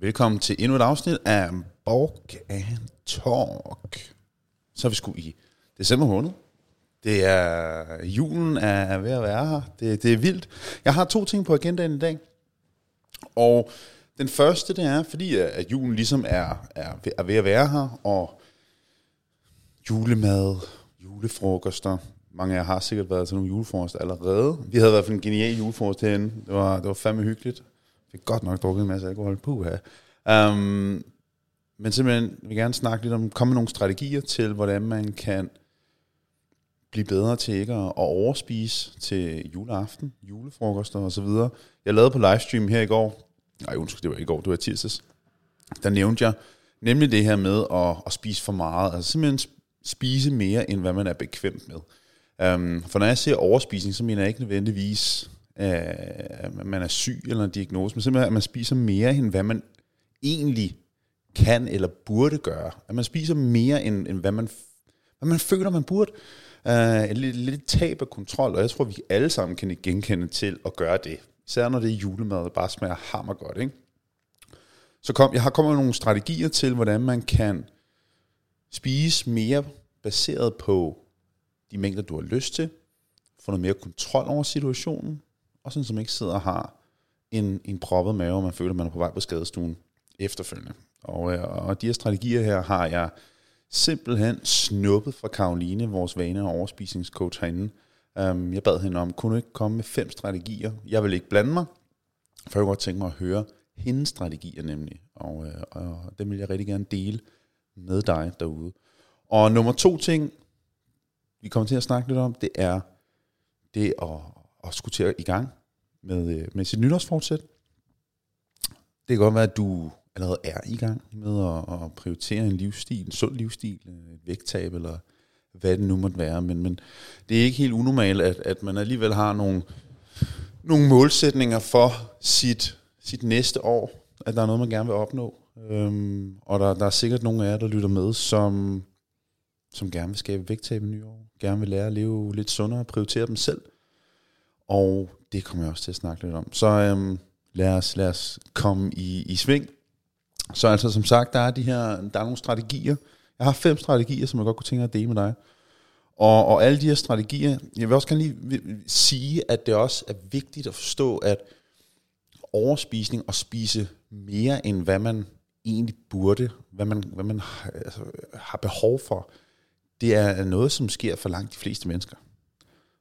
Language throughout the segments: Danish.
Velkommen til endnu et afsnit af Borg and Talk. Så er vi sgu i december måned. Det er, julen er ved at være her. Det, det er vildt. Jeg har to ting på agendaen i dag. Og den første, det er, fordi at julen ligesom er, er, ved, er ved at være her, og julemad, julefrokoster. Mange af jer har sikkert været til nogle julefrokoster allerede. Vi havde i hvert fald en genial julefrokost herinde. Det var, det var fandme hyggeligt. Fik godt nok drukket en masse alkohol. Puha. Um, men simpelthen vil gerne snakke lidt om, komme med nogle strategier til, hvordan man kan blive bedre til ikke at, overspise til juleaften, julefrokoster og så videre. Jeg lavede på livestream her i går, nej undskyld, det var i går, det var tirsdags, der nævnte jeg nemlig det her med at, at spise for meget, altså simpelthen spise mere, end hvad man er bekvemt med. Um, for når jeg siger overspisning, så mener jeg ikke nødvendigvis, at man er syg eller en diagnose, men simpelthen, at man spiser mere, end hvad man egentlig kan eller burde gøre. At man spiser mere, end, end hvad, man, hvad man føler, man burde. Uh, lidt, lidt tab af kontrol, og jeg tror, vi alle sammen kan genkende til at gøre det. Især når det er julemad, der bare smager hammer godt. Ikke? Så kom, jeg har kommet med nogle strategier til, hvordan man kan spise mere baseret på de mængder, du har lyst til, få noget mere kontrol over situationen, og sådan som ikke sidder og har en, en proppet mave, og man føler, at man er på vej på skadestuen efterfølgende. Og, øh, og de her strategier her har jeg simpelthen snuppet fra Karoline, vores vane- og overspisningscoach herinde. Um, jeg bad hende om, kunne du ikke komme med fem strategier? Jeg vil ikke blande mig, for jeg kunne godt tænke mig at høre hendes strategier nemlig. Og, øh, og dem vil jeg rigtig gerne dele med dig derude. Og nummer to ting, vi kommer til at snakke lidt om, det er det at, og skulle til at i gang med, øh, med sit nytårsfortsæt. Det kan godt være, at du allerede er i gang med at, at prioritere en livsstil, en sund livsstil, øh, et vægttab eller hvad det nu måtte være. Men, men det er ikke helt unormalt, at, at man alligevel har nogle, nogle målsætninger for sit, sit næste år, at der er noget, man gerne vil opnå. Øhm, og der, der er sikkert nogle af jer, der lytter med, som, som gerne vil skabe vægttab i nye år, gerne vil lære at leve lidt sundere og prioritere dem selv. Og det kommer jeg også til at snakke lidt om. Så øhm, lad, os, lad os komme i, i sving. Så altså som sagt, der er, de her, der er nogle strategier. Jeg har fem strategier, som jeg godt kunne tænke mig at dele med dig. Og, og alle de her strategier, jeg vil også gerne lige sige, at det også er vigtigt at forstå, at overspisning og spise mere end hvad man egentlig burde, hvad man, hvad man altså, har behov for, det er noget, som sker for langt de fleste mennesker.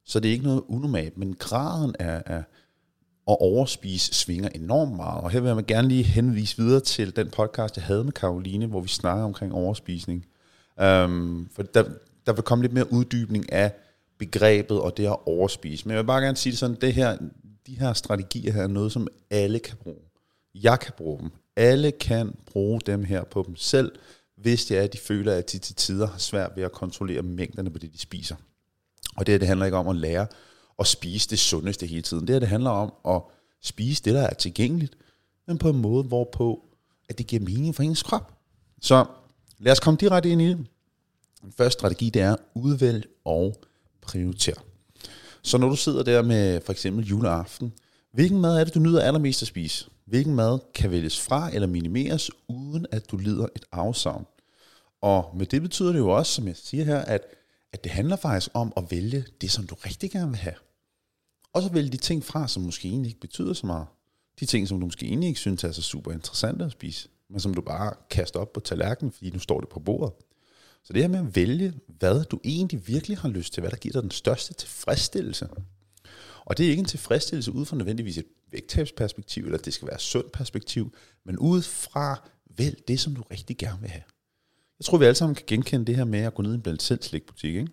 Så det er ikke noget unormalt, men graden af, af at overspise svinger enormt meget. Og her vil jeg gerne lige henvise videre til den podcast, jeg havde med Karoline, hvor vi snakker omkring overspisning. Um, for der, der vil komme lidt mere uddybning af begrebet og det at overspise. Men jeg vil bare gerne sige det sådan, det her, de her strategier her er noget, som alle kan bruge. Jeg kan bruge dem. Alle kan bruge dem her på dem selv, hvis det er, at de føler, at de til tider har svært ved at kontrollere mængderne på det, de spiser. Og det her, det handler ikke om at lære at spise det sundeste hele tiden. Det her, det handler om at spise det, der er tilgængeligt, men på en måde, hvorpå at det giver mening for ens krop. Så lad os komme direkte ind i det. Den første strategi, det er udvælg og prioriter. Så når du sidder der med for eksempel juleaften, hvilken mad er det, du nyder allermest at spise? Hvilken mad kan vælges fra eller minimeres, uden at du lider et afsavn? Og med det betyder det jo også, som jeg siger her, at, at det handler faktisk om at vælge det, som du rigtig gerne vil have. Og så vælge de ting fra, som måske egentlig ikke betyder så meget. De ting, som du måske egentlig ikke synes er så super interessante at spise, men som du bare kaster op på tallerkenen, fordi nu står det på bordet. Så det her med at vælge, hvad du egentlig virkelig har lyst til, hvad der giver dig den største tilfredsstillelse. Og det er ikke en tilfredsstillelse ud fra nødvendigvis et vægttabsperspektiv, eller det skal være et sundt perspektiv, men ud fra vælg det, som du rigtig gerne vil have. Jeg tror, vi alle sammen kan genkende det her med at gå ned i en blandt selv slikbutik. Ikke?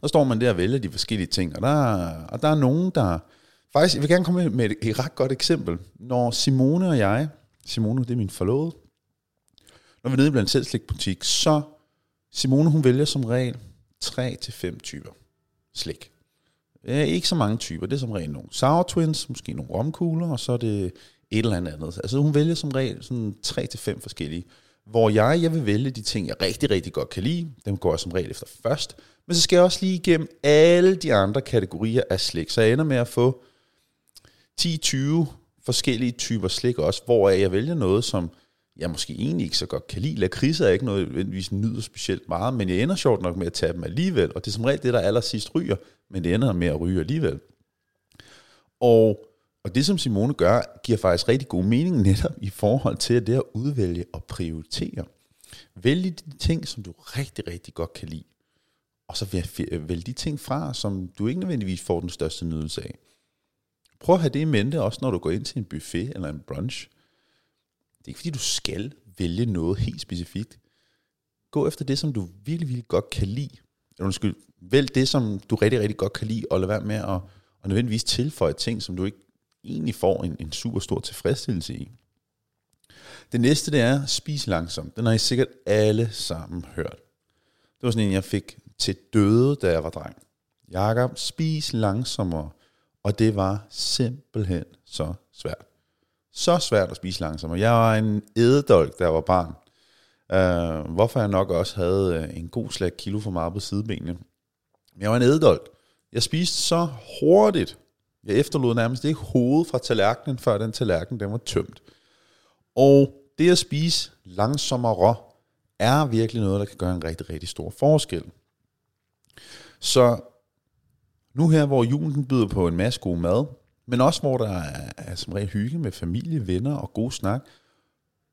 Så står man der og vælger de forskellige ting, og der, og der er nogen, der... Faktisk, jeg vil gerne komme med et, et ret godt eksempel. Når Simone og jeg, Simone, det er min forlovede, når vi er nede i blandt selv slikbutik, så Simone, hun vælger som regel 3-5 typer slik. Ja, ikke så mange typer. Det er som regel nogle sour twins, måske nogle romkugler, og så er det et eller andet andet. Altså hun vælger som regel sådan 3-5 forskellige. Hvor jeg, jeg vil vælge de ting, jeg rigtig, rigtig godt kan lide. Dem går jeg som regel efter først. Men så skal jeg også lige igennem alle de andre kategorier af slik. Så jeg ender med at få 10, 20, forskellige typer slik også, hvor jeg vælger noget, som jeg måske egentlig ikke så godt kan lide. Lakrids er ikke noget, nødvendigvis nyder specielt meget, men jeg ender sjovt nok med at tage dem alligevel, og det er som regel det, der allersidst ryger, men det ender med at ryge alligevel. Og, og det, som Simone gør, giver faktisk rigtig god mening netop i forhold til det at udvælge og prioritere. Vælg de ting, som du rigtig, rigtig godt kan lide, og så vælg de ting fra, som du ikke nødvendigvis får den største nydelse af. Prøv at have det i mente, også når du går ind til en buffet eller en brunch. Det er ikke fordi, du skal vælge noget helt specifikt. Gå efter det, som du virkelig, virkelig godt kan lide. Eller undskyld, vælg det, som du rigtig, rigtig godt kan lide, og lad være med at, at nødvendigvis tilføje ting, som du ikke egentlig får en, en super stor tilfredsstillelse i. Det næste, det er, spis langsomt. Den har I sikkert alle sammen hørt. Det var sådan en, jeg fik til døde, da jeg var dreng. Jakob, spis langsommere. Og det var simpelthen så svært. Så svært at spise langsommere. Jeg var en ædedolk, da jeg var barn. Uh, hvorfor jeg nok også havde øh, en god slag kilo for meget på sidebenene. Men Jeg var en ædedolk. Jeg spiste så hurtigt. Jeg efterlod nærmest ikke hovedet fra tallerkenen, før den tallerken den var tømt. Og det at spise langsommere er virkelig noget, der kan gøre en rigtig, rigtig stor forskel. Så nu her, hvor julen byder på en masse god mad, men også hvor der er, er som regel hygge med familie, venner og god snak,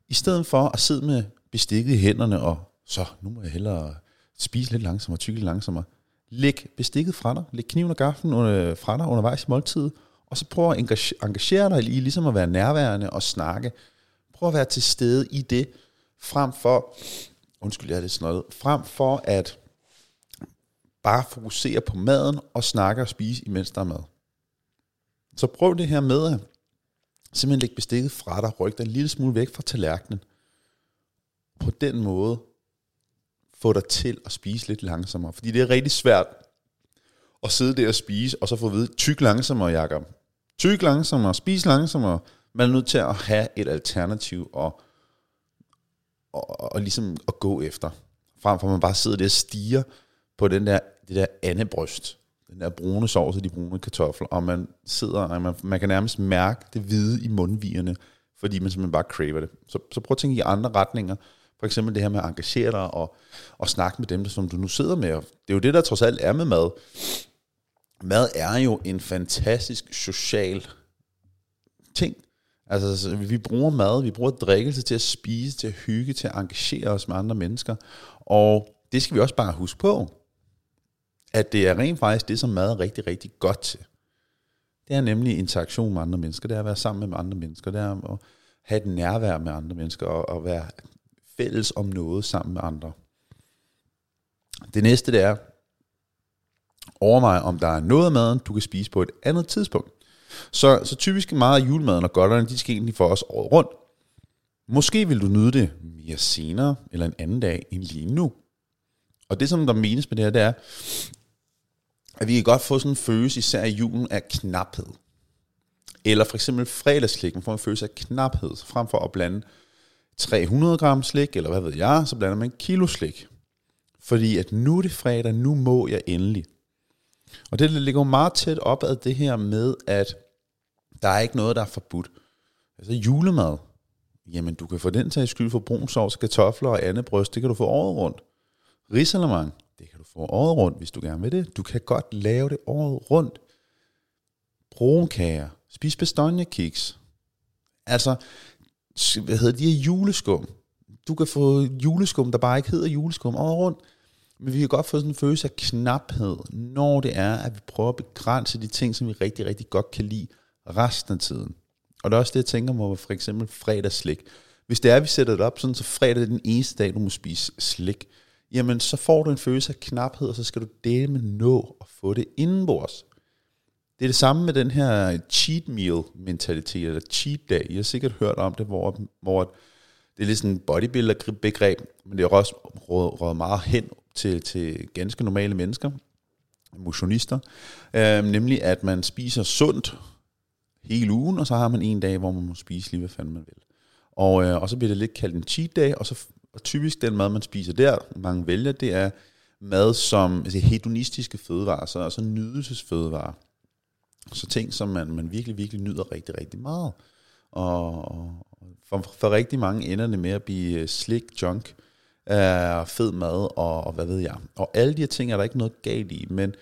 i stedet for at sidde med bestikket i hænderne og så, nu må jeg hellere spise lidt langsommere, tykke lidt langsommere. Læg bestikket fra dig, læg kniven og gaflen under, fra dig undervejs i måltid, og så prøv at engagere dig i ligesom at være nærværende og snakke. Prøv at være til stede i det, frem for, undskyld, jeg er det snottet, frem for at bare fokusere på maden og snakke og spise, imens der er mad. Så prøv det her med at simpelthen lægge bestikket fra dig, ryk dig en lille smule væk fra tallerkenen. På den måde få dig til at spise lidt langsommere. Fordi det er rigtig svært at sidde der og spise, og så få at vide, tyk langsommere, Jacob. Tyk langsommere, spis langsommere. Man er nødt til at have et alternativ og, og, og ligesom at gå efter. Frem for at man bare sidder der og stiger på den der, det der andebryst, den der brune sovs og de brune kartofler, og man sidder, og man, man kan nærmest mærke det hvide i mundvigerne, fordi man simpelthen bare craver det. Så, så prøv at tænke i andre retninger. For eksempel det her med at engagere dig og, og snakke med dem, som du nu sidder med. Det er jo det, der trods alt er med mad. Mad er jo en fantastisk social ting. Altså, vi bruger mad, vi bruger drikkelse til at spise, til at hygge, til at engagere os med andre mennesker. Og det skal vi også bare huske på at det er rent faktisk det, som mad er rigtig, rigtig godt til. Det er nemlig interaktion med andre mennesker, det er at være sammen med andre mennesker, det er at have et nærvær med andre mennesker, og, og være fælles om noget sammen med andre. Det næste, det er, overvej, om der er noget af maden, du kan spise på et andet tidspunkt. Så, så typisk meget af julemaden og godterne, de skal egentlig for os året rundt. Måske vil du nyde det mere senere, eller en anden dag end lige nu. Og det, som der menes med det her, det er, at vi kan godt få sådan en følelse, især i julen, af knaphed. Eller for eksempel fredagslik, man får en følelse af knaphed, frem for at blande 300 gram slik, eller hvad ved jeg, så blander man en kilo slik. Fordi at nu er det fredag, nu må jeg endelig. Og det ligger meget tæt op ad det her med, at der er ikke noget, der er forbudt. Altså julemad, jamen du kan få den til skyld for brun sovs, kartofler og andet bryst, det kan du få året rundt. Risalemang, det kan du få året rundt, hvis du gerne vil det. Du kan godt lave det året rundt. Brunkager. Spis kiks. Altså, hvad hedder de her juleskum? Du kan få juleskum, der bare ikke hedder juleskum, over rundt. Men vi kan godt få sådan en følelse af knaphed, når det er, at vi prøver at begrænse de ting, som vi rigtig, rigtig godt kan lide resten af tiden. Og det er også det, jeg tænker mig for eksempel fredagsslik. Hvis det er, at vi sætter det op sådan, så fredag er den eneste dag, du må spise slik, jamen så får du en følelse af knaphed, og så skal du dele med nå at få det indenbords. Det er det samme med den her cheat meal mentalitet, eller cheat day. I har sikkert hørt om det, hvor, hvor det er lidt sådan en bodybuilder begreb, men det er også rådet meget hen til, til ganske normale mennesker, motionister, øh, nemlig at man spiser sundt hele ugen, og så har man en dag, hvor man må spise lige, hvad fanden man vil. Og, øh, og så bliver det lidt kaldt en cheat day, og så og typisk den mad, man spiser der, mange vælger, det er mad som altså hedonistiske fødevarer, så altså nydelsesfødevarer. Så ting, som man, man virkelig, virkelig nyder rigtig, rigtig meget. og for, for rigtig mange ender det med at blive øh, slik junk, øh, fed mad og, og hvad ved jeg. Og alle de her ting er der ikke noget galt i, men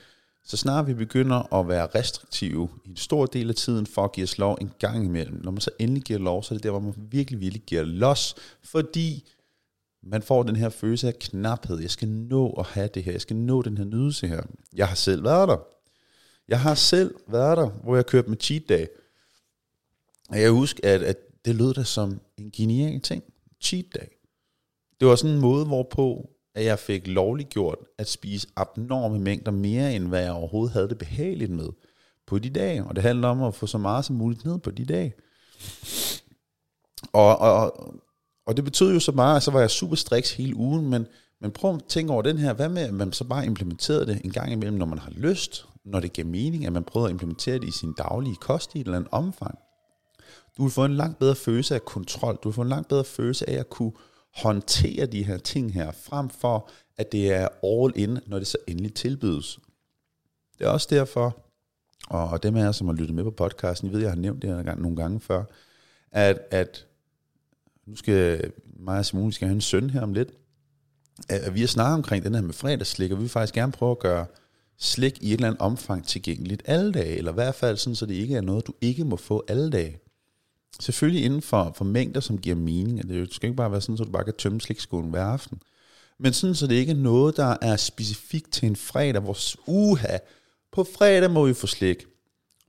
så snart vi begynder at være restriktive i en stor del af tiden for at give os lov en gang imellem, når man så endelig giver lov, så er det der, hvor man virkelig, virkelig giver los, fordi man får den her følelse af knaphed. Jeg skal nå at have det her. Jeg skal nå den her nydelse her. Jeg har selv været der. Jeg har selv været der, hvor jeg kørte med cheat day. Og jeg husker, at, at det lød da som en genial ting. Cheat day. Det var sådan en måde, hvorpå at jeg fik lovligt gjort at spise abnorme mængder mere, end hvad jeg overhovedet havde det behageligt med på de dage. Og det handler om at få så meget som muligt ned på de dage. Og, og, og det betød jo så meget, at så var jeg super striks hele ugen, men, men prøv at tænke over den her, hvad med, at man så bare implementerede det en gang imellem, når man har lyst, når det giver mening, at man prøver at implementere det i sin daglige kost i et eller andet omfang. Du vil få en langt bedre følelse af kontrol, du vil få en langt bedre følelse af at kunne håndtere de her ting her, frem for at det er all in, når det så endelig tilbydes. Det er også derfor, og dem af jer, som har lyttet med på podcasten, I ved, jeg har nævnt det her nogle gange før, at, at nu skal mig og Simone, vi skal have en søn her om lidt, at vi har snakket omkring den her med fredagsslik, og vi vil faktisk gerne prøve at gøre slik i et eller andet omfang tilgængeligt alle dage, eller i hvert fald sådan, så det ikke er noget, du ikke må få alle dage. Selvfølgelig inden for, for mængder, som giver mening. Det skal ikke bare være sådan, så du bare kan tømme slikskålen hver aften. Men sådan, så det ikke er noget, der er specifikt til en fredag, hvor uha, på fredag må vi få slik.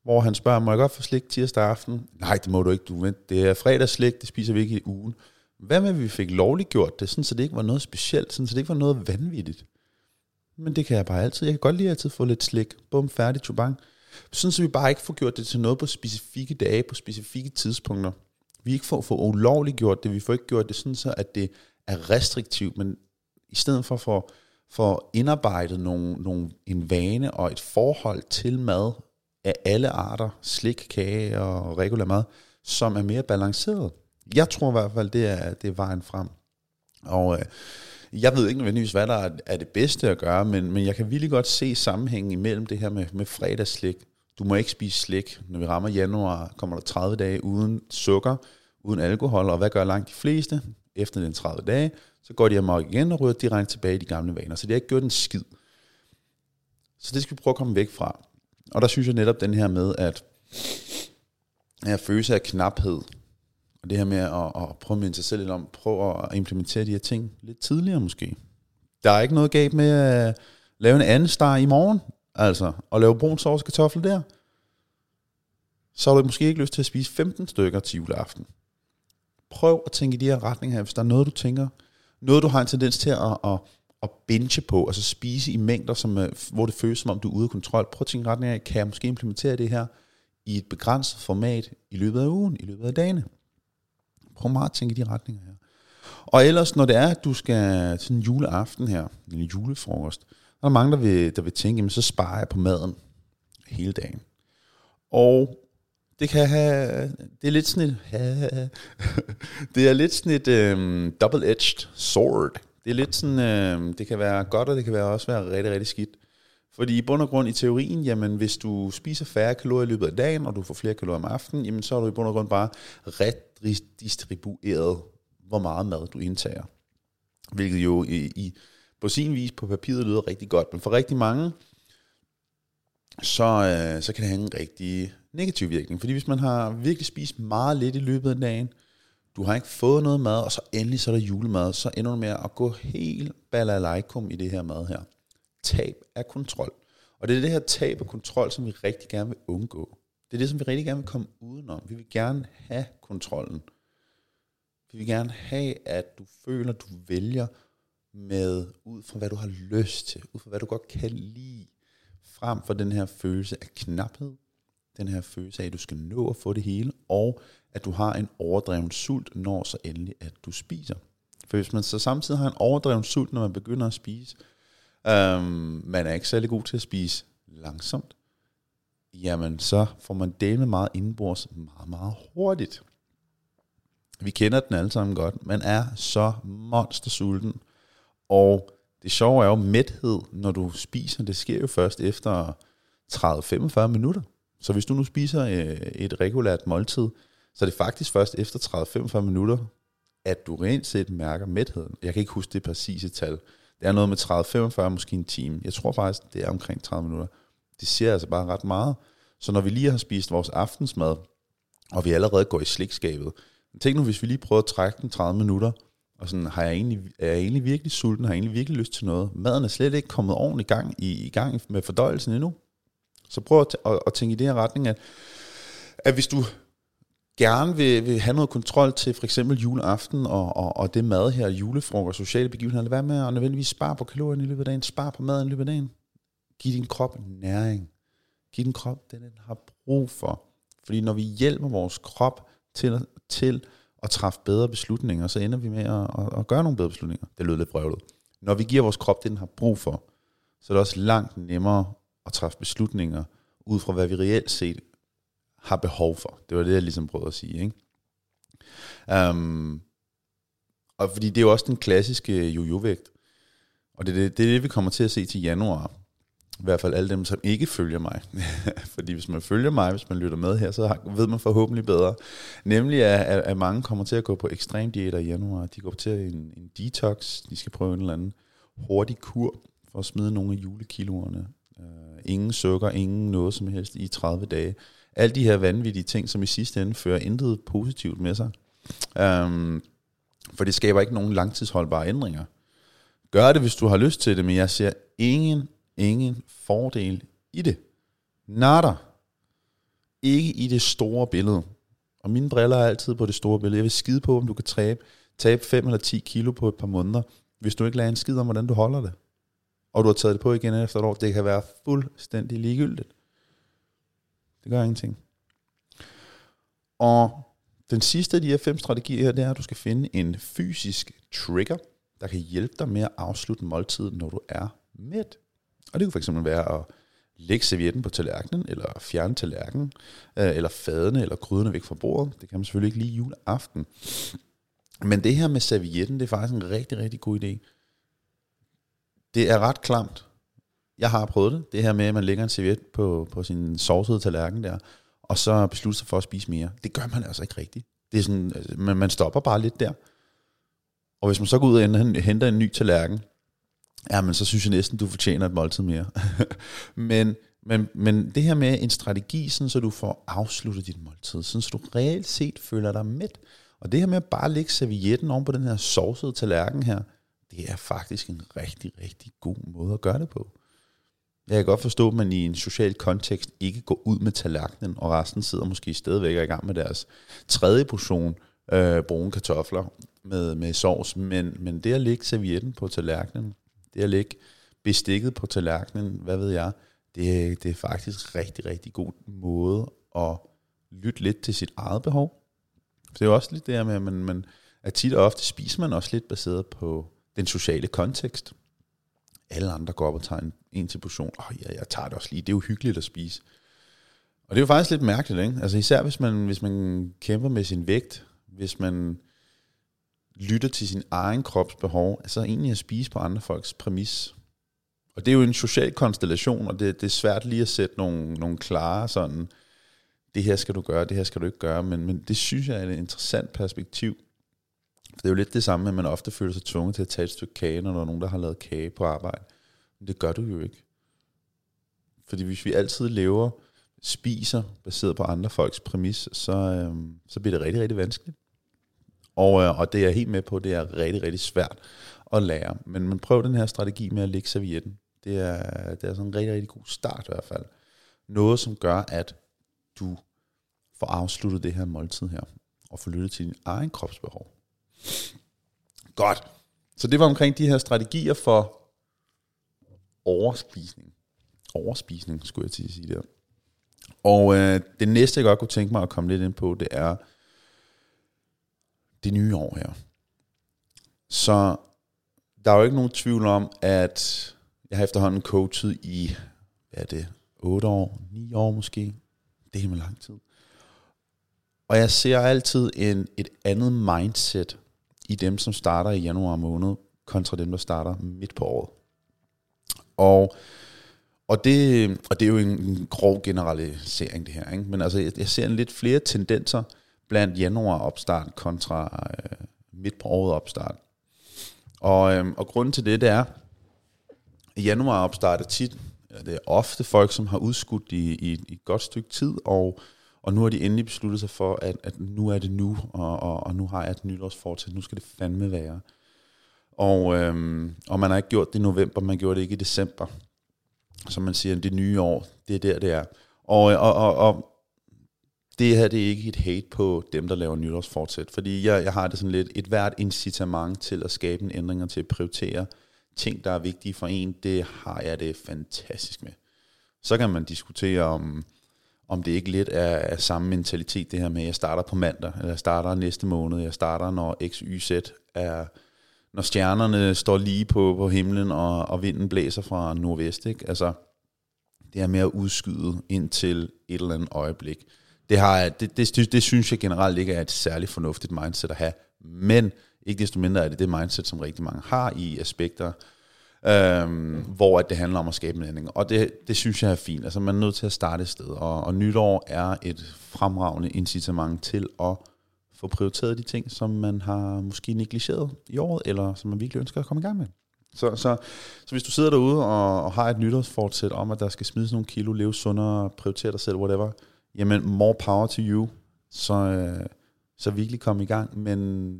Hvor han spørger, må jeg godt få slik tirsdag aften? Nej, det må du ikke, du vent. Det er fredagsslik, det spiser vi ikke i ugen. Hvad med, at vi fik lovligt gjort det, sådan, så det ikke var noget specielt, sådan, så det ikke var noget vanvittigt? Men det kan jeg bare altid. Jeg kan godt lide altid få lidt slik. Bum, færdig, tubang. Sådan så vi bare ikke får gjort det til noget på specifikke dage, på specifikke tidspunkter. Vi ikke får, får ulovligt gjort det, vi får ikke gjort det sådan så, at det er restriktivt, men i stedet for for, for indarbejdet nogle, nogle, en vane og et forhold til mad af alle arter, slik, kage og regulær mad, som er mere balanceret. Jeg tror i hvert fald, det er, det er vejen frem. Og øh, jeg ved ikke nødvendigvis, hvad der er, er det bedste at gøre, men, men jeg kan virkelig godt se sammenhængen imellem det her med, med fredagsslik. Du må ikke spise slik. Når vi rammer januar, kommer der 30 dage uden sukker, uden alkohol, og hvad gør langt de fleste? Efter den 30 dage, så går de amok igen og ryger direkte tilbage i de gamle vaner. Så det har ikke gjort en skid. Så det skal vi prøve at komme væk fra. Og der synes jeg netop den her med, at jeg følelse af knaphed, og det her med at, at prøve at minde sig selv lidt om, prøve at implementere de her ting lidt tidligere måske. Der er ikke noget galt med at øh, lave en anden star i morgen, altså, og lave brun sovs kartoffel der. Så har du måske ikke lyst til at spise 15 stykker til juleaften. Prøv at tænke i de her retninger her, hvis der er noget, du tænker, noget du har en tendens til at, at, at binge på, altså spise i mængder, som, øh, hvor det føles som om, du er ude af kontrol. Prøv at tænke i retning af, kan jeg måske implementere det her i et begrænset format i løbet af ugen, i løbet af dagene. Prøv meget at tænke i de retninger her. Og ellers, når det er, at du skal til en juleaften her, en julefrokost, der er mange, der vil, der vil tænke, jamen så sparer jeg på maden hele dagen. Og det kan have, det er lidt sådan et, det er lidt sådan et um, double-edged sword. Det er lidt sådan, um, det kan være godt, og det kan være også være rigtig, rigtig skidt. Fordi i bund og grund i teorien, jamen hvis du spiser færre kalorier i løbet af dagen, og du får flere kalorier om aftenen, jamen så er du i bund og grund bare redistribueret, hvor meget mad du indtager. Hvilket jo i, i, på sin vis på papiret lyder rigtig godt, men for rigtig mange, så, øh, så kan det have en rigtig negativ virkning. Fordi hvis man har virkelig spist meget lidt i løbet af dagen, du har ikke fået noget mad, og så endelig så er der julemad, så ender du med at gå helt balalaikum i det her mad her tab af kontrol. Og det er det her tab af kontrol, som vi rigtig gerne vil undgå. Det er det, som vi rigtig gerne vil komme udenom. Vi vil gerne have kontrollen. Vi vil gerne have, at du føler, du vælger med ud fra, hvad du har lyst til, ud fra, hvad du godt kan lide, frem for den her følelse af knaphed, den her følelse af, at du skal nå at få det hele, og at du har en overdreven sult, når så endelig, at du spiser. For hvis man så samtidig har en overdreven sult, når man begynder at spise, Øhm, man er ikke særlig god til at spise langsomt. Jamen, så får man dele med meget indenbords meget, meget hurtigt. Vi kender den alle sammen godt. Man er så monstersulten. Og det sjove er jo mæthed, når du spiser. Det sker jo først efter 30-45 minutter. Så hvis du nu spiser øh, et regulært måltid Så det er faktisk først efter 30-45 minutter, at du rent set mærker mætheden. Jeg kan ikke huske det præcise tal. Det er noget med 30-45, måske en time. Jeg tror faktisk, det er omkring 30 minutter. Det siger altså bare ret meget. Så når vi lige har spist vores aftensmad, og vi allerede går i slikskabet, tænk nu, hvis vi lige prøver at trække den 30 minutter, og sådan, har jeg egentlig, er jeg egentlig virkelig sulten? Har jeg egentlig virkelig lyst til noget? Maden er slet ikke kommet ordentligt gang, i, i gang med fordøjelsen endnu. Så prøv at, at, at tænke i den her retning, at, at hvis du gerne vil, vil have noget kontrol til for eksempel juleaften og, og, og det mad her, julefrokost, sociale begivenheder, lad være med at nødvendigvis spare på kalorierne i løbet af dagen, spare på maden i løbet af dagen. Giv din krop næring. Giv din krop det, den har brug for. Fordi når vi hjælper vores krop til, til at træffe bedre beslutninger, så ender vi med at, at, at gøre nogle bedre beslutninger. Det lyder lidt prøvet. Når vi giver vores krop det, den har brug for, så er det også langt nemmere at træffe beslutninger ud fra, hvad vi reelt set har behov for. Det var det, jeg ligesom prøvede at sige. Ikke? Um, og fordi det er jo også den klassiske jojo-vægt. Og det, det, det er det, vi kommer til at se til januar. I hvert fald alle dem, som ikke følger mig. Fordi hvis man følger mig, hvis man lytter med her, så ved man forhåbentlig bedre. Nemlig, at, at mange kommer til at gå på ekstrem diæter i januar. De går til en, en detox. De skal prøve en eller anden hurtig kur for at smide nogle af julekiloerne. Uh, ingen sukker, ingen noget som helst i 30 dage. Alle de her vanvittige ting, som i sidste ende fører intet positivt med sig. Um, for det skaber ikke nogen langtidsholdbare ændringer. Gør det, hvis du har lyst til det, men jeg ser ingen ingen fordel i det. Nada. Ikke i det store billede. Og mine briller er altid på det store billede. Jeg vil skide på, om du kan tabe, tabe 5 eller 10 kilo på et par måneder, hvis du ikke lader en skid om, hvordan du holder det. Og du har taget det på igen efter et år. Det kan være fuldstændig ligegyldigt. Det gør ingenting. Og den sidste af de her fem strategier her, det er, at du skal finde en fysisk trigger, der kan hjælpe dig med at afslutte måltiden, når du er mæt. Og det kunne fx være at lægge servietten på tallerkenen, eller fjerne tallerkenen, øh, eller fadene, eller krydderne væk fra bordet. Det kan man selvfølgelig ikke lige juleaften. Men det her med servietten, det er faktisk en rigtig, rigtig god idé. Det er ret klamt. Jeg har prøvet det. Det her med, at man lægger en serviet på, på sin sovsede tallerken der, og så beslutter sig for at spise mere. Det gør man altså ikke rigtigt. Det er sådan, altså, man, man stopper bare lidt der. Og hvis man så går ud og henter en ny tallerken, ja, men så synes jeg næsten, du fortjener et måltid mere. men, men, men det her med en strategi, sådan, så du får afsluttet dit måltid, sådan, så du reelt set føler dig mæt. Og det her med at bare lægge servietten oven på den her sovsede tallerken her, det er faktisk en rigtig, rigtig god måde at gøre det på. Jeg kan godt forstå, at man i en social kontekst ikke går ud med tallerkenen, og resten sidder måske stadigvæk i gang med deres tredje portion øh, brune kartofler med, med sovs. Men, men det at lægge servietten på tallerkenen, det at lægge bestikket på tallerkenen, hvad ved jeg, det, det er faktisk rigtig, rigtig god måde at lytte lidt til sit eget behov. For Det er jo også lidt det her med, at man, man at tit og ofte spiser man også lidt baseret på den sociale kontekst. Alle andre går op og tager en, en til portion. Åh oh, ja, jeg tager det også lige. Det er jo hyggeligt at spise. Og det er jo faktisk lidt mærkeligt, ikke? Altså især hvis man, hvis man kæmper med sin vægt, hvis man lytter til sin egen krops behov, altså egentlig at spise på andre folks præmis. Og det er jo en social konstellation, og det, det er svært lige at sætte nogle, nogle klare sådan, det her skal du gøre, det her skal du ikke gøre, men, men det synes jeg er et interessant perspektiv. For det er jo lidt det samme, at man ofte føler sig tvunget til at tage et stykke kage, når der er nogen, der har lavet kage på arbejde. Men det gør du jo ikke. Fordi hvis vi altid lever, spiser, baseret på andre folks præmis, så, øh, så bliver det rigtig, rigtig vanskeligt. Og, øh, og det er jeg helt med på, det er rigtig, rigtig svært at lære. Men man prøver den her strategi med at lægge servietten. Det er, det er sådan en rigtig, rigtig god start i hvert fald. Noget, som gør, at du får afsluttet det her måltid her, og får lyttet til din egen kropsbehov. Godt. Så det var omkring de her strategier for overspisning. Overspisning, skulle jeg til at sige der. Og øh, det næste, jeg godt kunne tænke mig at komme lidt ind på, det er det nye år her. Så der er jo ikke nogen tvivl om, at jeg har efterhånden coachet i, hvad er det, 8 år, 9 år måske. Det er med lang tid. Og jeg ser altid en, et andet mindset i dem, som starter i januar måned, kontra dem, der starter midt på året. Og, og, det, og det er jo en, en grov generalisering, det her. Ikke? Men altså, jeg, jeg ser en lidt flere tendenser blandt januar opstart kontra øh, midt på året opstart. Og, øh, og grunden til det, det er, at januar opstart er tit, det er ofte folk, som har udskudt i, i, i et godt stykke tid, og, og nu har de endelig besluttet sig for, at, at nu er det nu, og, og, og nu har jeg et nytårsfortsæt, nu skal det fandme være. Og, øhm, og man har ikke gjort det i november, man gjorde det ikke i december. Så man siger, at det nye år, det er der, det er. Og, øh, og, og, og det her det er ikke et hate på dem, der laver nytårsfortsæt, fordi jeg, jeg har det sådan lidt et hvert incitament til at skabe en ændring og til at prioritere ting, der er vigtige for en, det har jeg det fantastisk med. Så kan man diskutere om, om det ikke lidt er, er samme mentalitet, det her med, at jeg starter på mandag, eller jeg starter næste måned, jeg starter, når X, Y, Z er, når stjernerne står lige på, på himlen, og, og vinden blæser fra nordvest, ikke? Altså, det er mere at udskyde ind til et eller andet øjeblik. Det, har det, det, det synes jeg generelt ikke er et særligt fornuftigt mindset at have, men ikke desto mindre er det det mindset, som rigtig mange har i aspekter, øhm, hvor at det handler om at skabe en ændring. Og det, det synes jeg er fint. Altså man er nødt til at starte et sted, og, og nytår er et fremragende incitament til at få prioriteret de ting, som man har måske negligeret i året, eller som man virkelig ønsker at komme i gang med. Så, så, så hvis du sidder derude og, og har et nytårsfortsæt om, at der skal smides nogle kilo, leve sundere, prioritere dig selv, whatever, jamen more power to you, så, øh, så virkelig komme i gang. Men,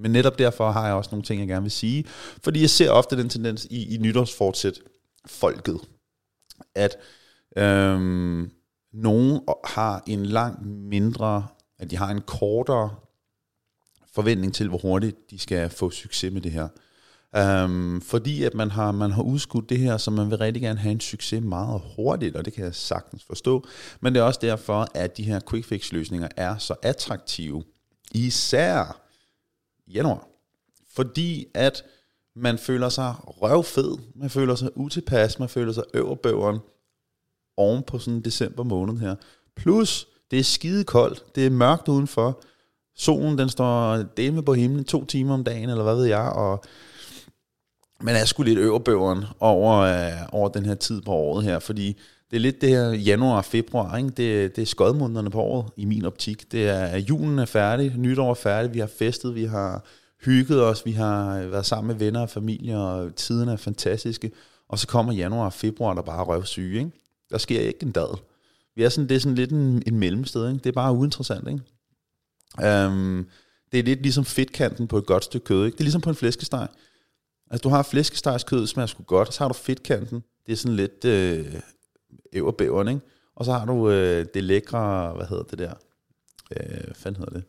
men netop derfor har jeg også nogle ting, jeg gerne vil sige. Fordi jeg ser ofte den tendens i, i nytårsfortsæt folket, at øhm, nogen har en langt mindre, at de har en kortere forventning til, hvor hurtigt de skal få succes med det her. Um, fordi at man har, man har udskudt det her, så man vil rigtig gerne have en succes meget hurtigt, og det kan jeg sagtens forstå. Men det er også derfor, at de her quick fix løsninger er så attraktive, især januar. Fordi at man føler sig røvfed, man føler sig utilpas, man føler sig øverbøveren oven på sådan en december måned her. Plus, det er skide koldt, det er mørkt udenfor, solen den står dæmme på himlen to timer om dagen, eller hvad ved jeg, og man er sgu lidt øverbøveren over, øh, over den her tid på året her, fordi det er lidt det her januar og februar, ikke? Det, det er skodmånederne på året i min optik. Det er, julen er færdig, nytår er færdig, vi har festet, vi har hygget os, vi har været sammen med venner og familie, og tiden er fantastiske. Og så kommer januar og februar, der bare er røvsyge, ikke? Der sker ikke en dag. Vi er sådan, det er sådan lidt en, en mellemsted, ikke? Det er bare uinteressant, ikke? Um, det er lidt ligesom fedtkanten på et godt stykke kød, ikke? Det er ligesom på en flæskesteg. Altså, du har flæskestegskød, smager sgu godt, og så har du fedtkanten. Det er sådan lidt øh, æverbæveren, ikke? Og så har du øh, det lækre, hvad hedder det der? Øh, hvad fanden hedder det?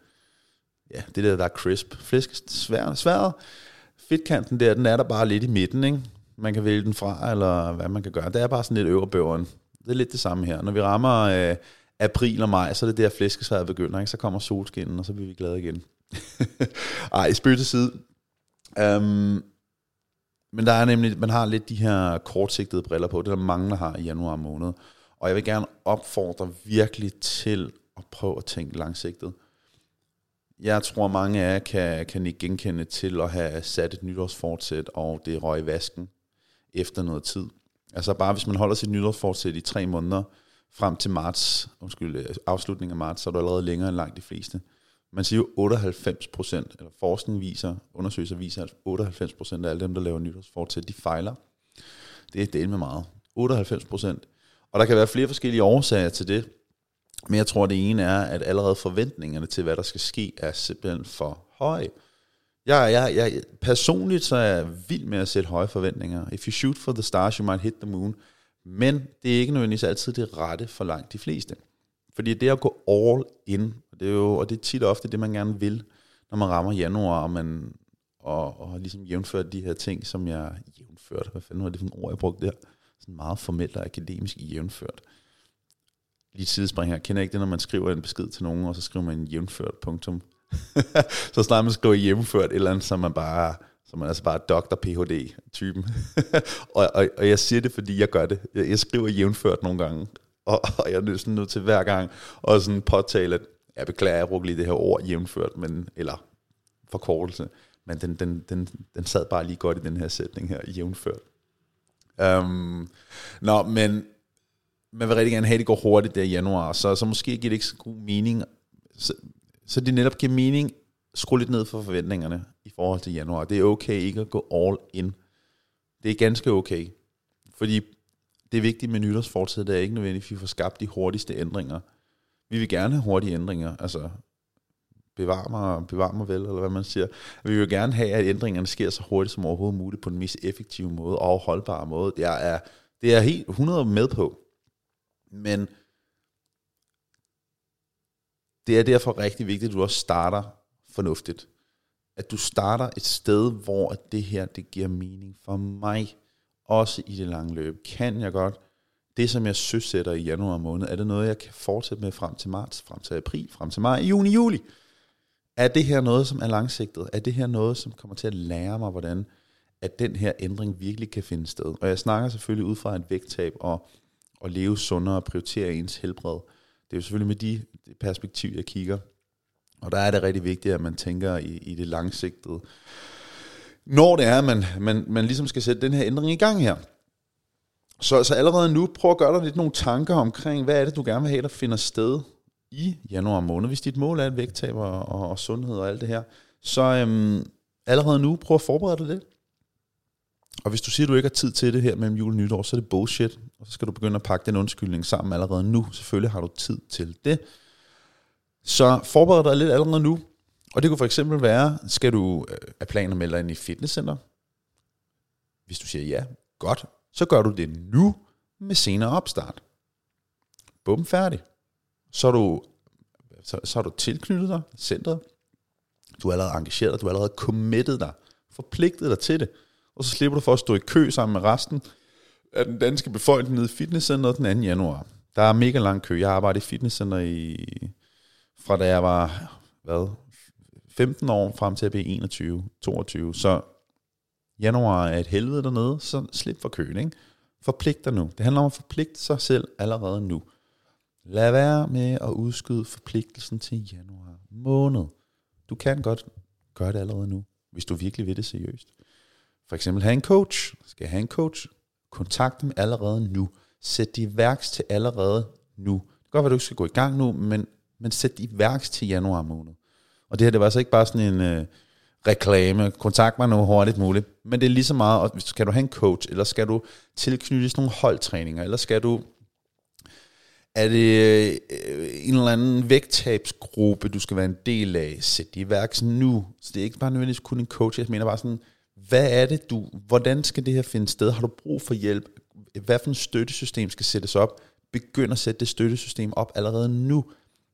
Ja, det der, der er crisp. Flæskesværet. Sværet. Fedtkanten der, den er der bare lidt i midten, ikke? Man kan vælge den fra, eller hvad man kan gøre. Det er bare sådan lidt øverbæveren. Det er lidt det samme her. Når vi rammer øh, april og maj, så er det der flæskesværet begynder, ikke? Så kommer solskinnen, og så bliver vi glade igen. Ej, spøg til side. Um, men der er nemlig, man har lidt de her kortsigtede briller på, det der mange, der har i januar måned. Og jeg vil gerne opfordre virkelig til at prøve at tænke langsigtet. Jeg tror, mange af jer kan, kan ikke genkende til at have sat et nytårsfortsæt, og det røg i vasken efter noget tid. Altså bare hvis man holder sit nytårsfortsæt i tre måneder, frem til marts, undskyld, øh, afslutningen af marts, så er du allerede længere end langt de fleste. Man siger jo 98 procent, eller forskning viser, undersøgelser viser, at 98 procent af alle dem, der laver nytårsfortsæt, de fejler. Det er del med meget. 98 procent. Og der kan være flere forskellige årsager til det. Men jeg tror, det ene er, at allerede forventningerne til, hvad der skal ske, er simpelthen for høje. Jeg, jeg, jeg, personligt så er jeg vild med at sætte høje forventninger. If you shoot for the stars, you might hit the moon. Men det er ikke nødvendigvis altid det rette for langt de fleste. Fordi det at gå all in, det er jo og det er tit og ofte det, man gerne vil, når man rammer januar, og man og, og ligesom jævnført de her ting, som jeg jævnført, hvad fanden var det for en ord, jeg brugte der? Sådan meget formelt og akademisk jævnført. Lige sidespring her, kender ikke det, når man skriver en besked til nogen, og så skriver man jævnført, punktum. så snart man skriver jævnført et eller andet, så man bare, så man er altså bare doktor PhD-typen. og, og, og, jeg siger det, fordi jeg gør det. Jeg, jeg skriver jævnført nogle gange, og, og jeg er sådan nødt til hver gang og sådan påtale, at jeg beklager, jeg brugte lige det her ord jævnført, men, eller forkortelse, men den, den, den, den sad bare lige godt i den her sætning her, jævnført. Um, nå, men man vil rigtig gerne have, at det går hurtigt der i januar, så, så måske giver det ikke så god mening så, så det netop giver mening, skru lidt ned for forventningerne i forhold til januar. Det er okay ikke at gå all in. Det er ganske okay. Fordi det er vigtigt med nytårsfortsæt, det er ikke nødvendigt, at vi får skabt de hurtigste ændringer. Vi vil gerne have hurtige ændringer, altså bevar mig, bevar mig vel, eller hvad man siger. Vi vil gerne have, at ændringerne sker så hurtigt som overhovedet muligt, på den mest effektive måde og holdbare måde. Det er, det er helt 100 med på. Men det er derfor rigtig vigtigt, at du også starter fornuftigt. At du starter et sted, hvor det her det giver mening for mig, også i det lange løb. Kan jeg godt det, som jeg søsætter i januar måned, er det noget, jeg kan fortsætte med frem til marts, frem til april, frem til maj, juni, juli? Er det her noget, som er langsigtet? Er det her noget, som kommer til at lære mig, hvordan at den her ændring virkelig kan finde sted? Og jeg snakker selvfølgelig ud fra et vægttab og, og leve sundere og prioritere ens helbred. Det er jo selvfølgelig med de perspektiv, jeg kigger. Og der er det rigtig vigtigt, at man tænker i, i det langsigtede. Når det er, at man, man, man ligesom skal sætte den her ændring i gang her. Så, så allerede nu, prøv at gøre dig lidt nogle tanker omkring, hvad er det, du gerne vil have, der finder sted i januar måned. Hvis dit mål er et vægttab og, og, og sundhed og alt det her, så øhm, allerede nu, prøv at forberede dig lidt. Og hvis du siger, at du ikke har tid til det her mellem jul og nytår, så er det bullshit. Og så skal du begynde at pakke den undskyldning sammen allerede nu. Selvfølgelig har du tid til det. Så forbered dig lidt allerede nu. Og det kunne for eksempel være, skal du øh, af planer melde dig ind i fitnesscenter? Hvis du siger ja, godt. Så gør du det nu med senere opstart. Bum, færdig. Så er du, så, så er du tilknyttet dig, centret. Du er allerede engageret dig, du er allerede committed dig, forpligtet dig til det. Og så slipper du for at stå i kø sammen med resten af den danske befolkning nede i fitnesscenteret den 2. januar. Der er mega lang kø. Jeg har arbejdet i fitnesscenter i, fra da jeg var hvad, 15 år frem til at blive 21, 22. Så januar er et helvede dernede, så slip for køen. Ikke? Forpligt dig nu. Det handler om at forpligte sig selv allerede nu. Lad være med at udskyde forpligtelsen til januar måned. Du kan godt gøre det allerede nu, hvis du virkelig vil det seriøst. For eksempel have en coach. Skal jeg have en coach? Kontakt dem allerede nu. Sæt de værks til allerede nu. Det kan godt være, du ikke skal gå i gang nu, men, men sæt de værks til januar måned. Og det her, det var altså ikke bare sådan en øh, reklame. Kontakt mig nu hurtigt muligt. Men det er lige så meget, og skal du have en coach, eller skal du tilknyttes nogle holdtræninger, eller skal du er det øh, en eller anden vægttabsgruppe, du skal være en del af? Sæt det i værks nu. Så det er ikke bare nødvendigvis kun en coach. Jeg mener bare sådan, hvad er det du, hvordan skal det her finde sted? Har du brug for hjælp? Hvad for et støttesystem skal sættes op? Begynd at sætte det støttesystem op allerede nu.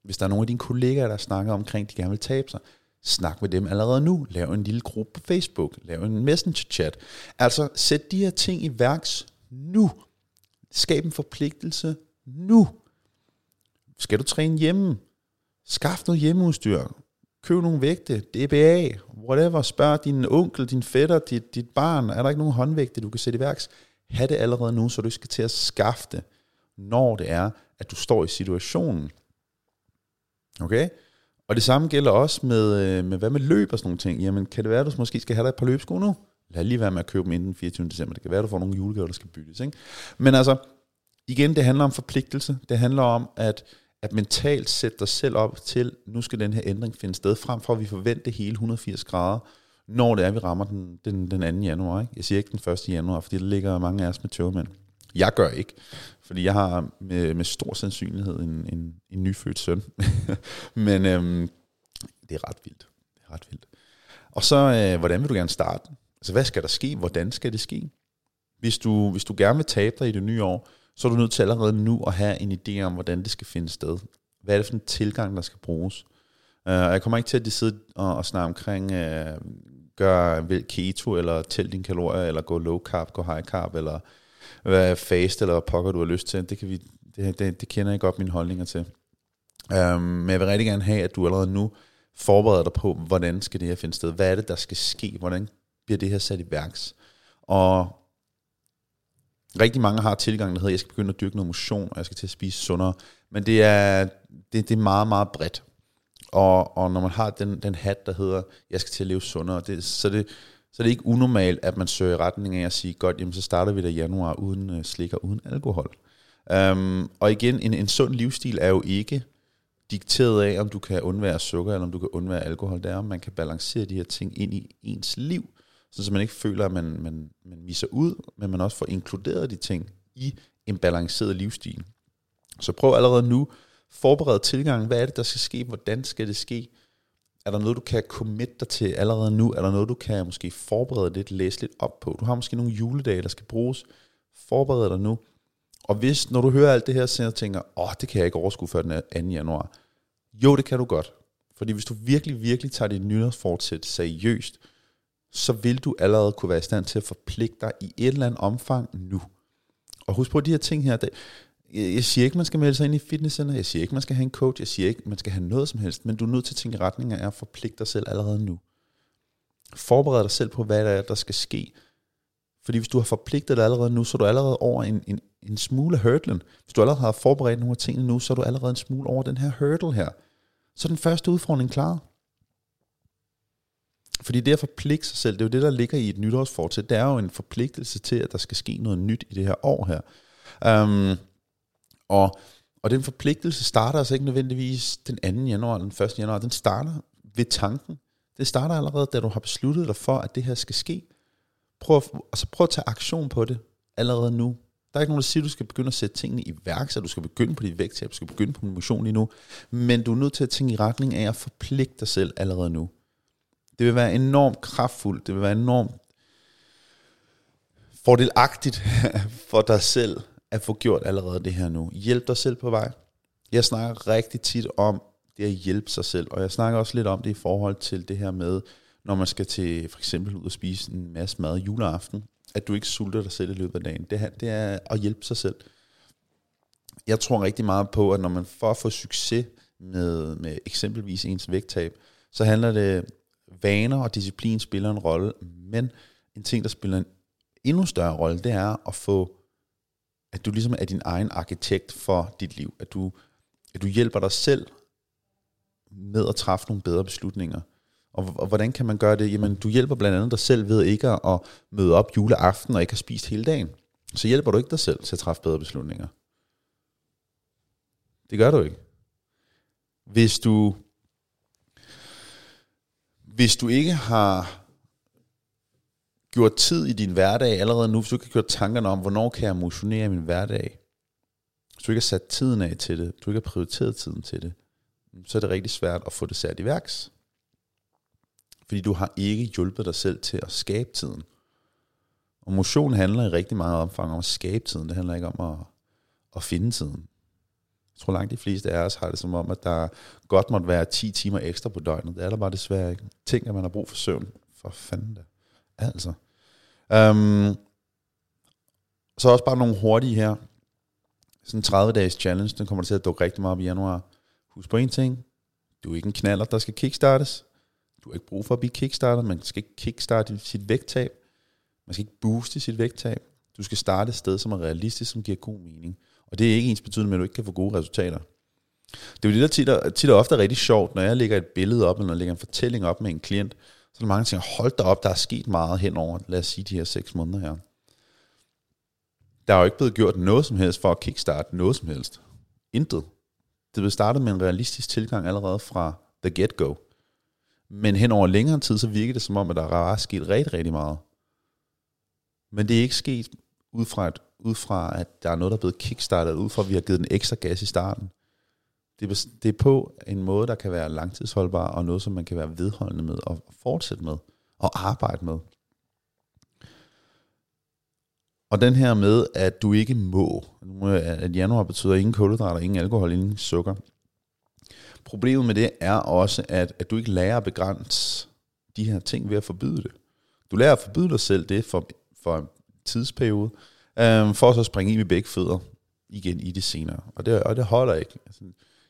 Hvis der er nogle af dine kollegaer, der snakker omkring, de gerne vil tabe sig, snak med dem allerede nu. Lav en lille gruppe på Facebook. Lav en messenger-chat. Altså, sæt de her ting i værks nu. Skab en forpligtelse nu. Skal du træne hjemme? Skaf noget hjemmeudstyr. Køb nogle vægte, DBA, whatever. Spørg din onkel, din fætter, dit, dit barn. Er der ikke nogen håndvægte, du kan sætte i værks? Ha' det allerede nu, så du skal til at skaffe det, når det er, at du står i situationen. Okay? Og det samme gælder også med, øh, med hvad med løb og sådan nogle ting. Jamen, kan det være, at du måske skal have dig et par løbesko nu? Lad lige være med at købe dem inden den 24. december. Det kan være, at du får nogle julegaver, der skal byttes. Ikke? Men altså, igen, det handler om forpligtelse. Det handler om, at at mentalt sætte dig selv op til, nu skal den her ændring finde sted, frem for at vi forventer hele 180 grader, når det er, vi rammer den, den, den 2. januar. Ikke? Jeg siger ikke den 1. januar, fordi der ligger mange af os med tørmænd. Jeg gør ikke, fordi jeg har med, med stor sandsynlighed en, en, en nyfødt søn. Men øhm, det er ret vildt. Det er ret vildt. Og så, øh, hvordan vil du gerne starte? Altså, hvad skal der ske? Hvordan skal det ske? Hvis du, hvis du gerne vil tabe dig i det nye år, så er du nødt til allerede nu at have en idé om, hvordan det skal finde sted. Hvad er det for en tilgang, der skal bruges? Uh, jeg kommer ikke til at sidde og, og snakke omkring, uh, gør vel keto, eller tæl dine kalorier, eller gå low carb, gå high carb, eller hvad fast, eller pokker du har lyst til. Det, kan vi, det, det, det kender jeg godt mine holdninger til. Um, men jeg vil rigtig gerne have, at du allerede nu forbereder dig på, hvordan skal det her finde sted? Hvad er det, der skal ske? Hvordan bliver det her sat i værks? Og rigtig mange har tilgang, der hedder, jeg skal begynde at dyrke noget motion, og jeg skal til at spise sundere. Men det er, det, det er meget, meget bredt. Og, og når man har den, den hat, der hedder, jeg skal til at leve sundere, det, så, det, så det er ikke unormalt, at man søger i retning af at sige, godt, jamen så starter vi da januar uden øh, slik og uden alkohol. Um, og igen, en, en sund livsstil er jo ikke dikteret af, om du kan undvære sukker, eller om du kan undvære alkohol. Det er, om man kan balancere de her ting ind i ens liv, så man ikke føler, at man, man, man misser ud, men man også får inkluderet de ting i en balanceret livsstil. Så prøv allerede nu, forbered tilgangen. Hvad er det, der skal ske? Hvordan skal det ske? Er der noget, du kan commit dig til allerede nu? Er der noget, du kan måske forberede lidt, læse lidt op på? Du har måske nogle juledage, der skal bruges. Forbered dig nu. Og hvis, når du hører alt det her, så tænker, åh, oh, det kan jeg ikke overskue før den 2. januar. Jo, det kan du godt. Fordi hvis du virkelig, virkelig tager dit nytårsfortsæt seriøst, så vil du allerede kunne være i stand til at forpligte dig i et eller andet omfang nu. Og husk på de her ting her. Det, jeg jeg siger ikke, man skal melde sig ind i fitnesscenter. Jeg siger ikke, man skal have en coach. Jeg siger ikke, man skal have noget som helst. Men du er nødt til at tænke i retning af at forpligte dig selv allerede nu. Forbered dig selv på, hvad der er, der skal ske. Fordi hvis du har forpligtet dig allerede nu, så er du allerede over en, en, en smule hurdlen. Hvis du allerede har forberedt nogle af tingene nu, så er du allerede en smule over den her hurdle her. Så er den første udfordring klar. Fordi det at forpligte sig selv, det er jo det, der ligger i et nytårsfortsæt. Det er jo en forpligtelse til, at der skal ske noget nyt i det her år her. Um, og, og den forpligtelse starter altså ikke nødvendigvis den 2. januar, den 1. januar. Den starter ved tanken. Det starter allerede, da du har besluttet dig for, at det her skal ske. Prøv, altså prøv at tage aktion på det allerede nu. Der er ikke nogen, der siger, at du skal begynde at sætte tingene i værk, så du skal begynde på dit vægttab, du skal begynde på din motion lige nu. Men du er nødt til at tænke i retning af at forpligte dig selv allerede nu. Det vil være enormt kraftfuldt, det vil være enormt fordelagtigt for dig selv at få gjort allerede det her nu. Hjælp dig selv på vej. Jeg snakker rigtig tit om det at hjælpe sig selv, og jeg snakker også lidt om det i forhold til det her med, når man skal til for eksempel ud og spise en masse mad juleaften, at du ikke sulter dig selv i løbet af dagen. Det, her, det er at hjælpe sig selv. Jeg tror rigtig meget på, at når man får at få succes med, med eksempelvis ens vægttab, så handler det, vaner og disciplin spiller en rolle, men en ting, der spiller en endnu større rolle, det er at få, at du ligesom er din egen arkitekt for dit liv, at du, at du hjælper dig selv med at træffe nogle bedre beslutninger. Og, og hvordan kan man gøre det? Jamen, du hjælper blandt andet dig selv ved ikke at møde op juleaften og ikke have spist hele dagen. Så hjælper du ikke dig selv til at træffe bedre beslutninger. Det gør du ikke. Hvis du hvis du ikke har gjort tid i din hverdag allerede nu, hvis du ikke har gjort tankerne om, hvornår kan jeg motionere i min hverdag, hvis du ikke har sat tiden af til det, hvis du ikke har prioriteret tiden til det, så er det rigtig svært at få det sat i værks. Fordi du har ikke hjulpet dig selv til at skabe tiden. Og motion handler i rigtig meget omfang om at skabe tiden. Det handler ikke om at, at finde tiden. Jeg tror langt de fleste af os har det som om, at der godt måtte være 10 timer ekstra på døgnet. Det er der bare desværre ikke. Tænk, at man har brug for søvn. For fanden da. Altså. Um, så også bare nogle hurtige her. Sådan en 30-dages challenge, den kommer til at dukke rigtig meget op i januar. Husk på en ting. Du er ikke en knaller, der skal kickstartes. Du har ikke brug for at blive kickstartet. Man skal ikke kickstarte sit vægttab. Man skal ikke booste sit vægttab. Du skal starte et sted, som er realistisk, som giver god mening. Og det er ikke ens betydende med, at du ikke kan få gode resultater. Det er jo det, der tit og, tit og ofte er rigtig sjovt, når jeg lægger et billede op, eller når jeg lægger en fortælling op med en klient, så er der mange, ting, hold da op, der er sket meget hen over, lad os sige, de her seks måneder her. Der er jo ikke blevet gjort noget som helst for at kickstarte noget som helst. Intet. Det blev startet med en realistisk tilgang allerede fra the get-go. Men hen over længere tid, så virker det som om, at der er sket rigtig, rigtig meget. Men det er ikke sket ud fra, et, ud fra at der er noget, der er blevet kickstartet, ud fra at vi har givet den ekstra gas i starten. Det det er på en måde, der kan være langtidsholdbar, og noget, som man kan være vedholdende med, og fortsætte med, og arbejde med. Og den her med, at du ikke må, øh, at januar betyder ingen kulhydrater, ingen alkohol, ingen sukker. Problemet med det er også, at, at du ikke lærer at begrænse de her ting ved at forbyde det. Du lærer at forbyde dig selv det for, for en tidsperiode, øh, for så at springe i med begge fødder igen i det senere. Og det, og det holder ikke. Altså,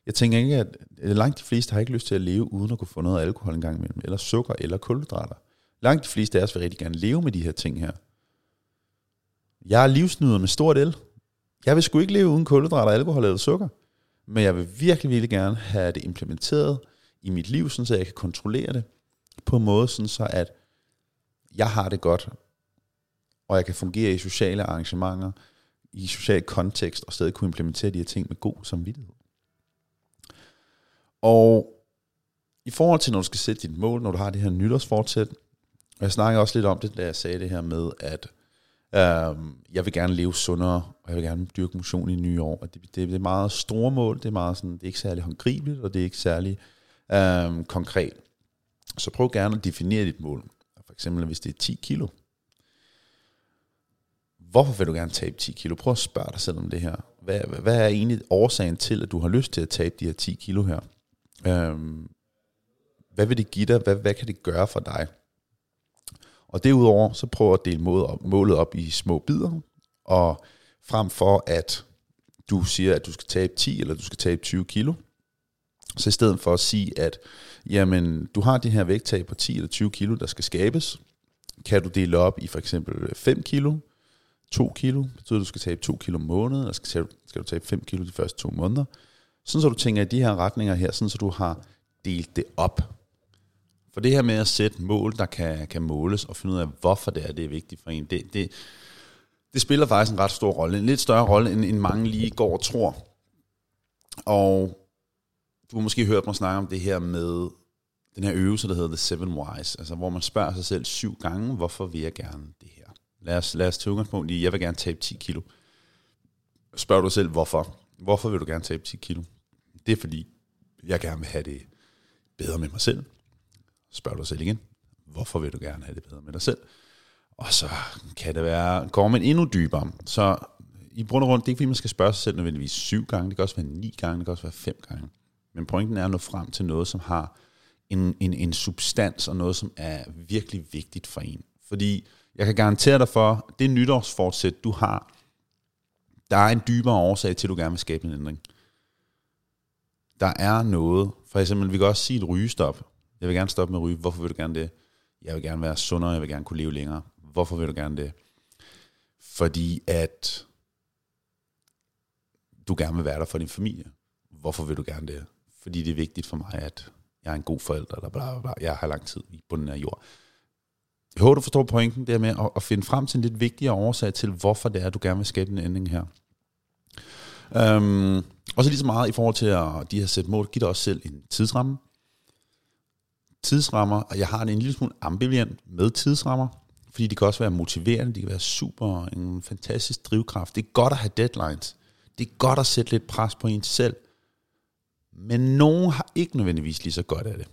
jeg tænker ikke, at langt de fleste har ikke lyst til at leve uden at kunne få noget alkohol en gang imellem, eller sukker, eller kulhydrater. Langt de fleste af os vil rigtig gerne leve med de her ting her. Jeg er livsnyder med stort el. Jeg vil sgu ikke leve uden kulhydrater, alkohol eller sukker. Men jeg vil virkelig, virkelig gerne have det implementeret i mit liv, så jeg kan kontrollere det på en måde, sådan så at jeg har det godt, og jeg kan fungere i sociale arrangementer, i social kontekst, og stadig kunne implementere de her ting med god samvittighed. Og i forhold til, når du skal sætte dit mål, når du har det her nytårsfortsæt, og jeg snakker også lidt om det, da jeg sagde det her med, at øh, jeg vil gerne leve sundere, og jeg vil gerne dyrke motion i nye år. Og det, det, det er meget store mål, det er, meget sådan, det er ikke særlig håndgribeligt, og det er ikke særlig øh, konkret. Så prøv gerne at definere dit mål. For eksempel, hvis det er 10 kilo. Hvorfor vil du gerne tabe 10 kilo? Prøv at spørge dig selv om det her. Hvad, hvad er egentlig årsagen til, at du har lyst til at tabe de her 10 kilo her? Øhm, hvad vil det give dig? Hvad, hvad kan det gøre for dig? Og derudover, så prøv at dele målet op, målet op i små bidder, og frem for at du siger, at du skal tabe 10 eller du skal tabe 20 kilo, så i stedet for at sige, at jamen, du har det her vægttab på 10 eller 20 kilo, der skal skabes, kan du dele op i for eksempel 5 kilo, 2 kilo, betyder, at du skal tabe 2 kilo om måneden, eller skal, skal du tabe 5 kilo de første to måneder. Sådan så du tænker i de her retninger her, sådan så du har delt det op. For det her med at sætte mål, der kan, kan måles, og finde ud af, hvorfor det er, det er vigtigt for en, det, det, det spiller faktisk en ret stor rolle. En lidt større rolle, end, end mange lige går og tror. Og du har måske hørt mig snakke om det her med den her øvelse, der hedder The Seven Whys, altså hvor man spørger sig selv syv gange, hvorfor vil jeg gerne det her? Lad os, lad os tage udgangspunkt i, jeg vil gerne tabe 10 kilo. Spørg du selv, hvorfor? Hvorfor vil du gerne tabe 10 kilo? Det er fordi, jeg gerne vil have det bedre med mig selv. Spørg dig selv igen, hvorfor vil du gerne have det bedre med dig selv? Og så kan det være, går man endnu dybere. Så i bund og grund, det er ikke fordi, man skal spørge sig selv nødvendigvis syv gange, det kan også være ni gange, det kan også være fem gange. Men pointen er at nå frem til noget, som har en, en, en substans og noget, som er virkelig vigtigt for en. Fordi jeg kan garantere dig for, det nytårsfortsæt, du har, der er en dybere årsag til, at du gerne vil skabe en ændring. Der er noget, for eksempel, vi kan også sige et rygestop. Jeg vil gerne stoppe med at ryge. Hvorfor vil du gerne det? Jeg vil gerne være sundere, jeg vil gerne kunne leve længere. Hvorfor vil du gerne det? Fordi at du gerne vil være der for din familie. Hvorfor vil du gerne det? Fordi det er vigtigt for mig, at jeg er en god forælder, eller bla, bla, bla. jeg har lang tid på den af jord. Jeg håber, du forstår pointen der med at, at finde frem til en lidt vigtigere årsag til, hvorfor det er, at du gerne vil skabe en ændring her. Øhm, og så lige så meget i forhold til at de her sæt mål, giv dig også selv en tidsramme. Tidsrammer, og jeg har en lille smule ambivalent med tidsrammer, fordi de kan også være motiverende, de kan være super, en fantastisk drivkraft. Det er godt at have deadlines. Det er godt at sætte lidt pres på en selv. Men nogen har ikke nødvendigvis lige så godt af det.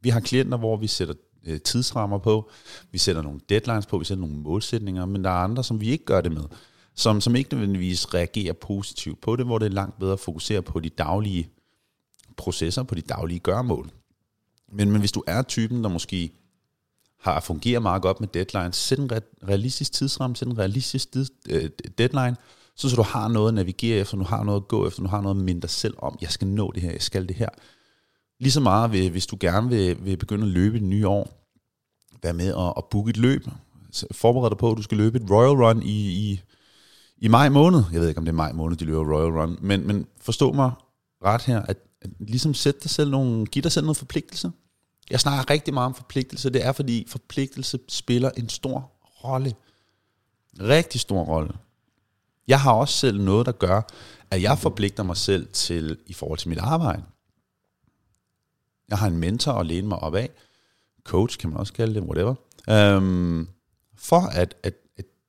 Vi har klienter, hvor vi sætter øh, tidsrammer på, vi sætter nogle deadlines på, vi sætter nogle målsætninger, men der er andre, som vi ikke gør det med, som, som ikke nødvendigvis reagerer positivt på det, hvor det er langt bedre at fokusere på de daglige processer, på de daglige gørmål. Men, men hvis du er typen, der måske har fungeret meget godt med deadlines, sæt en realistisk tidsramme, sæt en realistisk øh, deadline, så, så du har noget at navigere efter, du har noget at gå efter, du har noget at minde dig selv om, jeg skal nå det her, jeg skal det her. Lige så meget, hvis du gerne vil, vil begynde at løbe i det nye år, vær med at, at booke et løb. Forbered dig på, at du skal løbe et Royal Run i, i, i maj måned. Jeg ved ikke, om det er maj måned, de løber Royal Run. Men, men forstå mig ret her, at, at ligesom sætte dig selv nogle, giv dig selv noget forpligtelse. Jeg snakker rigtig meget om forpligtelse. Det er, fordi forpligtelse spiller en stor rolle. Rigtig stor rolle. Jeg har også selv noget, der gør, at jeg forpligter mig selv til i forhold til mit arbejde. Jeg har en mentor at læne mig op af. Coach kan man også kalde det, whatever. Øhm, for at, at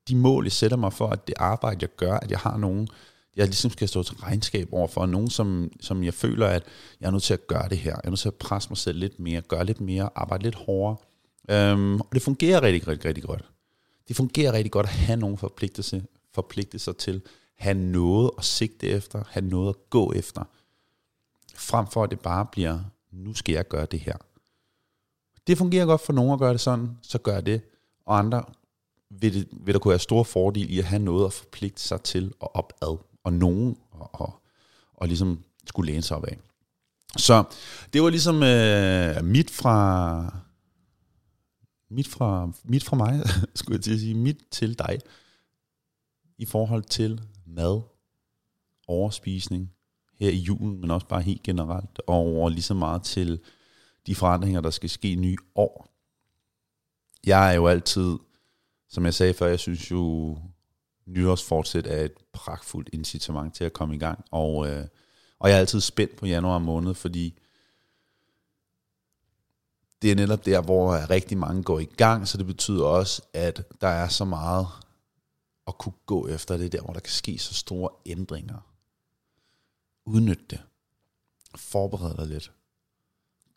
de mål, jeg sætter mig for, at det arbejde, jeg gør, at jeg har nogen, jeg ligesom skal stå til regnskab over for, nogen, som, som jeg føler, at jeg er nødt til at gøre det her. Jeg er nødt til at presse mig selv lidt mere, gøre lidt mere, arbejde lidt hårdere. Øhm, og det fungerer rigtig, rigtig, rigtig godt. Det fungerer rigtig godt at have nogen forpligtelse, forpligtelser til, have noget at sigte efter, have noget at gå efter, frem for at det bare bliver, nu skal jeg gøre det her. Det fungerer godt for nogen at gøre det sådan, så gør det, og andre vil, det, vil der kunne være store fordele i at have noget at forpligte sig til og opad, og nogen og, og, og ligesom skulle læne sig op af. Så det var ligesom øh, mit fra mit fra, mit fra mig, skulle jeg til at sige, mit til dig, i forhold til mad, overspisning her i julen, men også bare helt generelt, og lige så meget til de forandringer, der skal ske i nye år. Jeg er jo altid, som jeg sagde før, jeg synes jo, nyårsfortsæt er et pragtfuldt incitament til at komme i gang, og, øh, og jeg er altid spændt på januar måned, fordi det er netop der, hvor rigtig mange går i gang, så det betyder også, at der er så meget at kunne gå efter det der, hvor der kan ske så store ændringer. Udnyt det. Forbered dig lidt.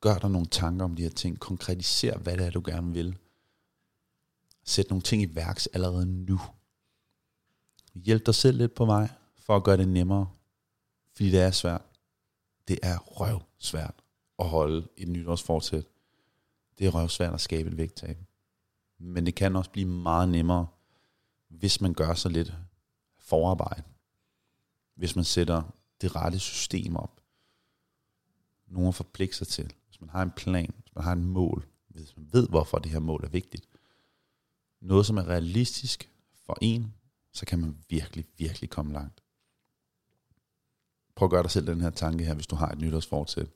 Gør dig nogle tanker om de her ting. Konkretiser, hvad det er, du gerne vil. Sæt nogle ting i værks allerede nu. Hjælp dig selv lidt på vej, for at gøre det nemmere. Fordi det er svært. Det er røv svært at holde et nytårsfortsæt. Det er røv svært at skabe et vægttab. Men det kan også blive meget nemmere, hvis man gør så lidt forarbejde. Hvis man sætter det rette system op. Nogen forpligter sig til. Hvis man har en plan, hvis man har en mål, hvis man ved, hvorfor det her mål er vigtigt. Noget, som er realistisk for en, så kan man virkelig, virkelig komme langt. Prøv at gøre dig selv den her tanke her, hvis du har et nytårsfortsæt.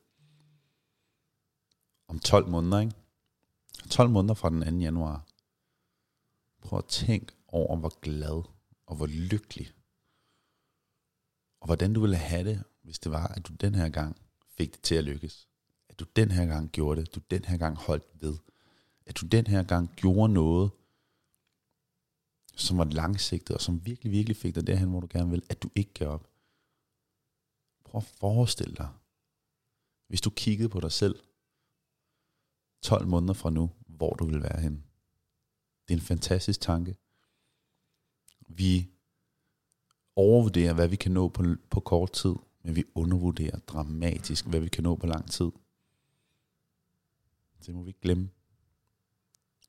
Om 12 måneder, ikke? 12 måneder fra den 2. januar. Prøv at tænke over, hvor glad og hvor lykkelig. Og hvordan du ville have det, hvis det var, at du den her gang fik det til at lykkes. At du den her gang gjorde det. Du den her gang holdt ved. At du den her gang gjorde noget, som var langsigtet, og som virkelig, virkelig fik dig derhen, hvor du gerne vil, at du ikke gav op. Prøv at forestille dig, hvis du kiggede på dig selv 12 måneder fra nu, hvor du vil være henne. Det er en fantastisk tanke. Vi overvurderer, hvad vi kan nå på, på kort tid, men vi undervurderer dramatisk, hvad vi kan nå på lang tid. Det må vi ikke glemme.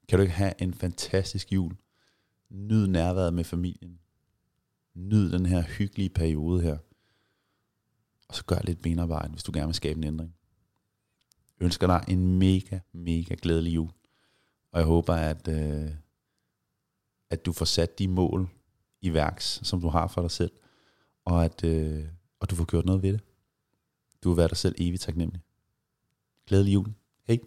Kan du ikke have en fantastisk jul? Nyd nærværet med familien. Nyd den her hyggelige periode her. Og så gør lidt benarbejde, hvis du gerne vil skabe en ændring. Jeg ønsker dig en mega, mega glædelig jul. Og jeg håber, at, øh, at du får sat de mål i værks, som du har for dig selv. Og at øh, og du får gjort noget ved det. Du vil være dig selv evigt taknemmelig. Glædelig jul. Hej.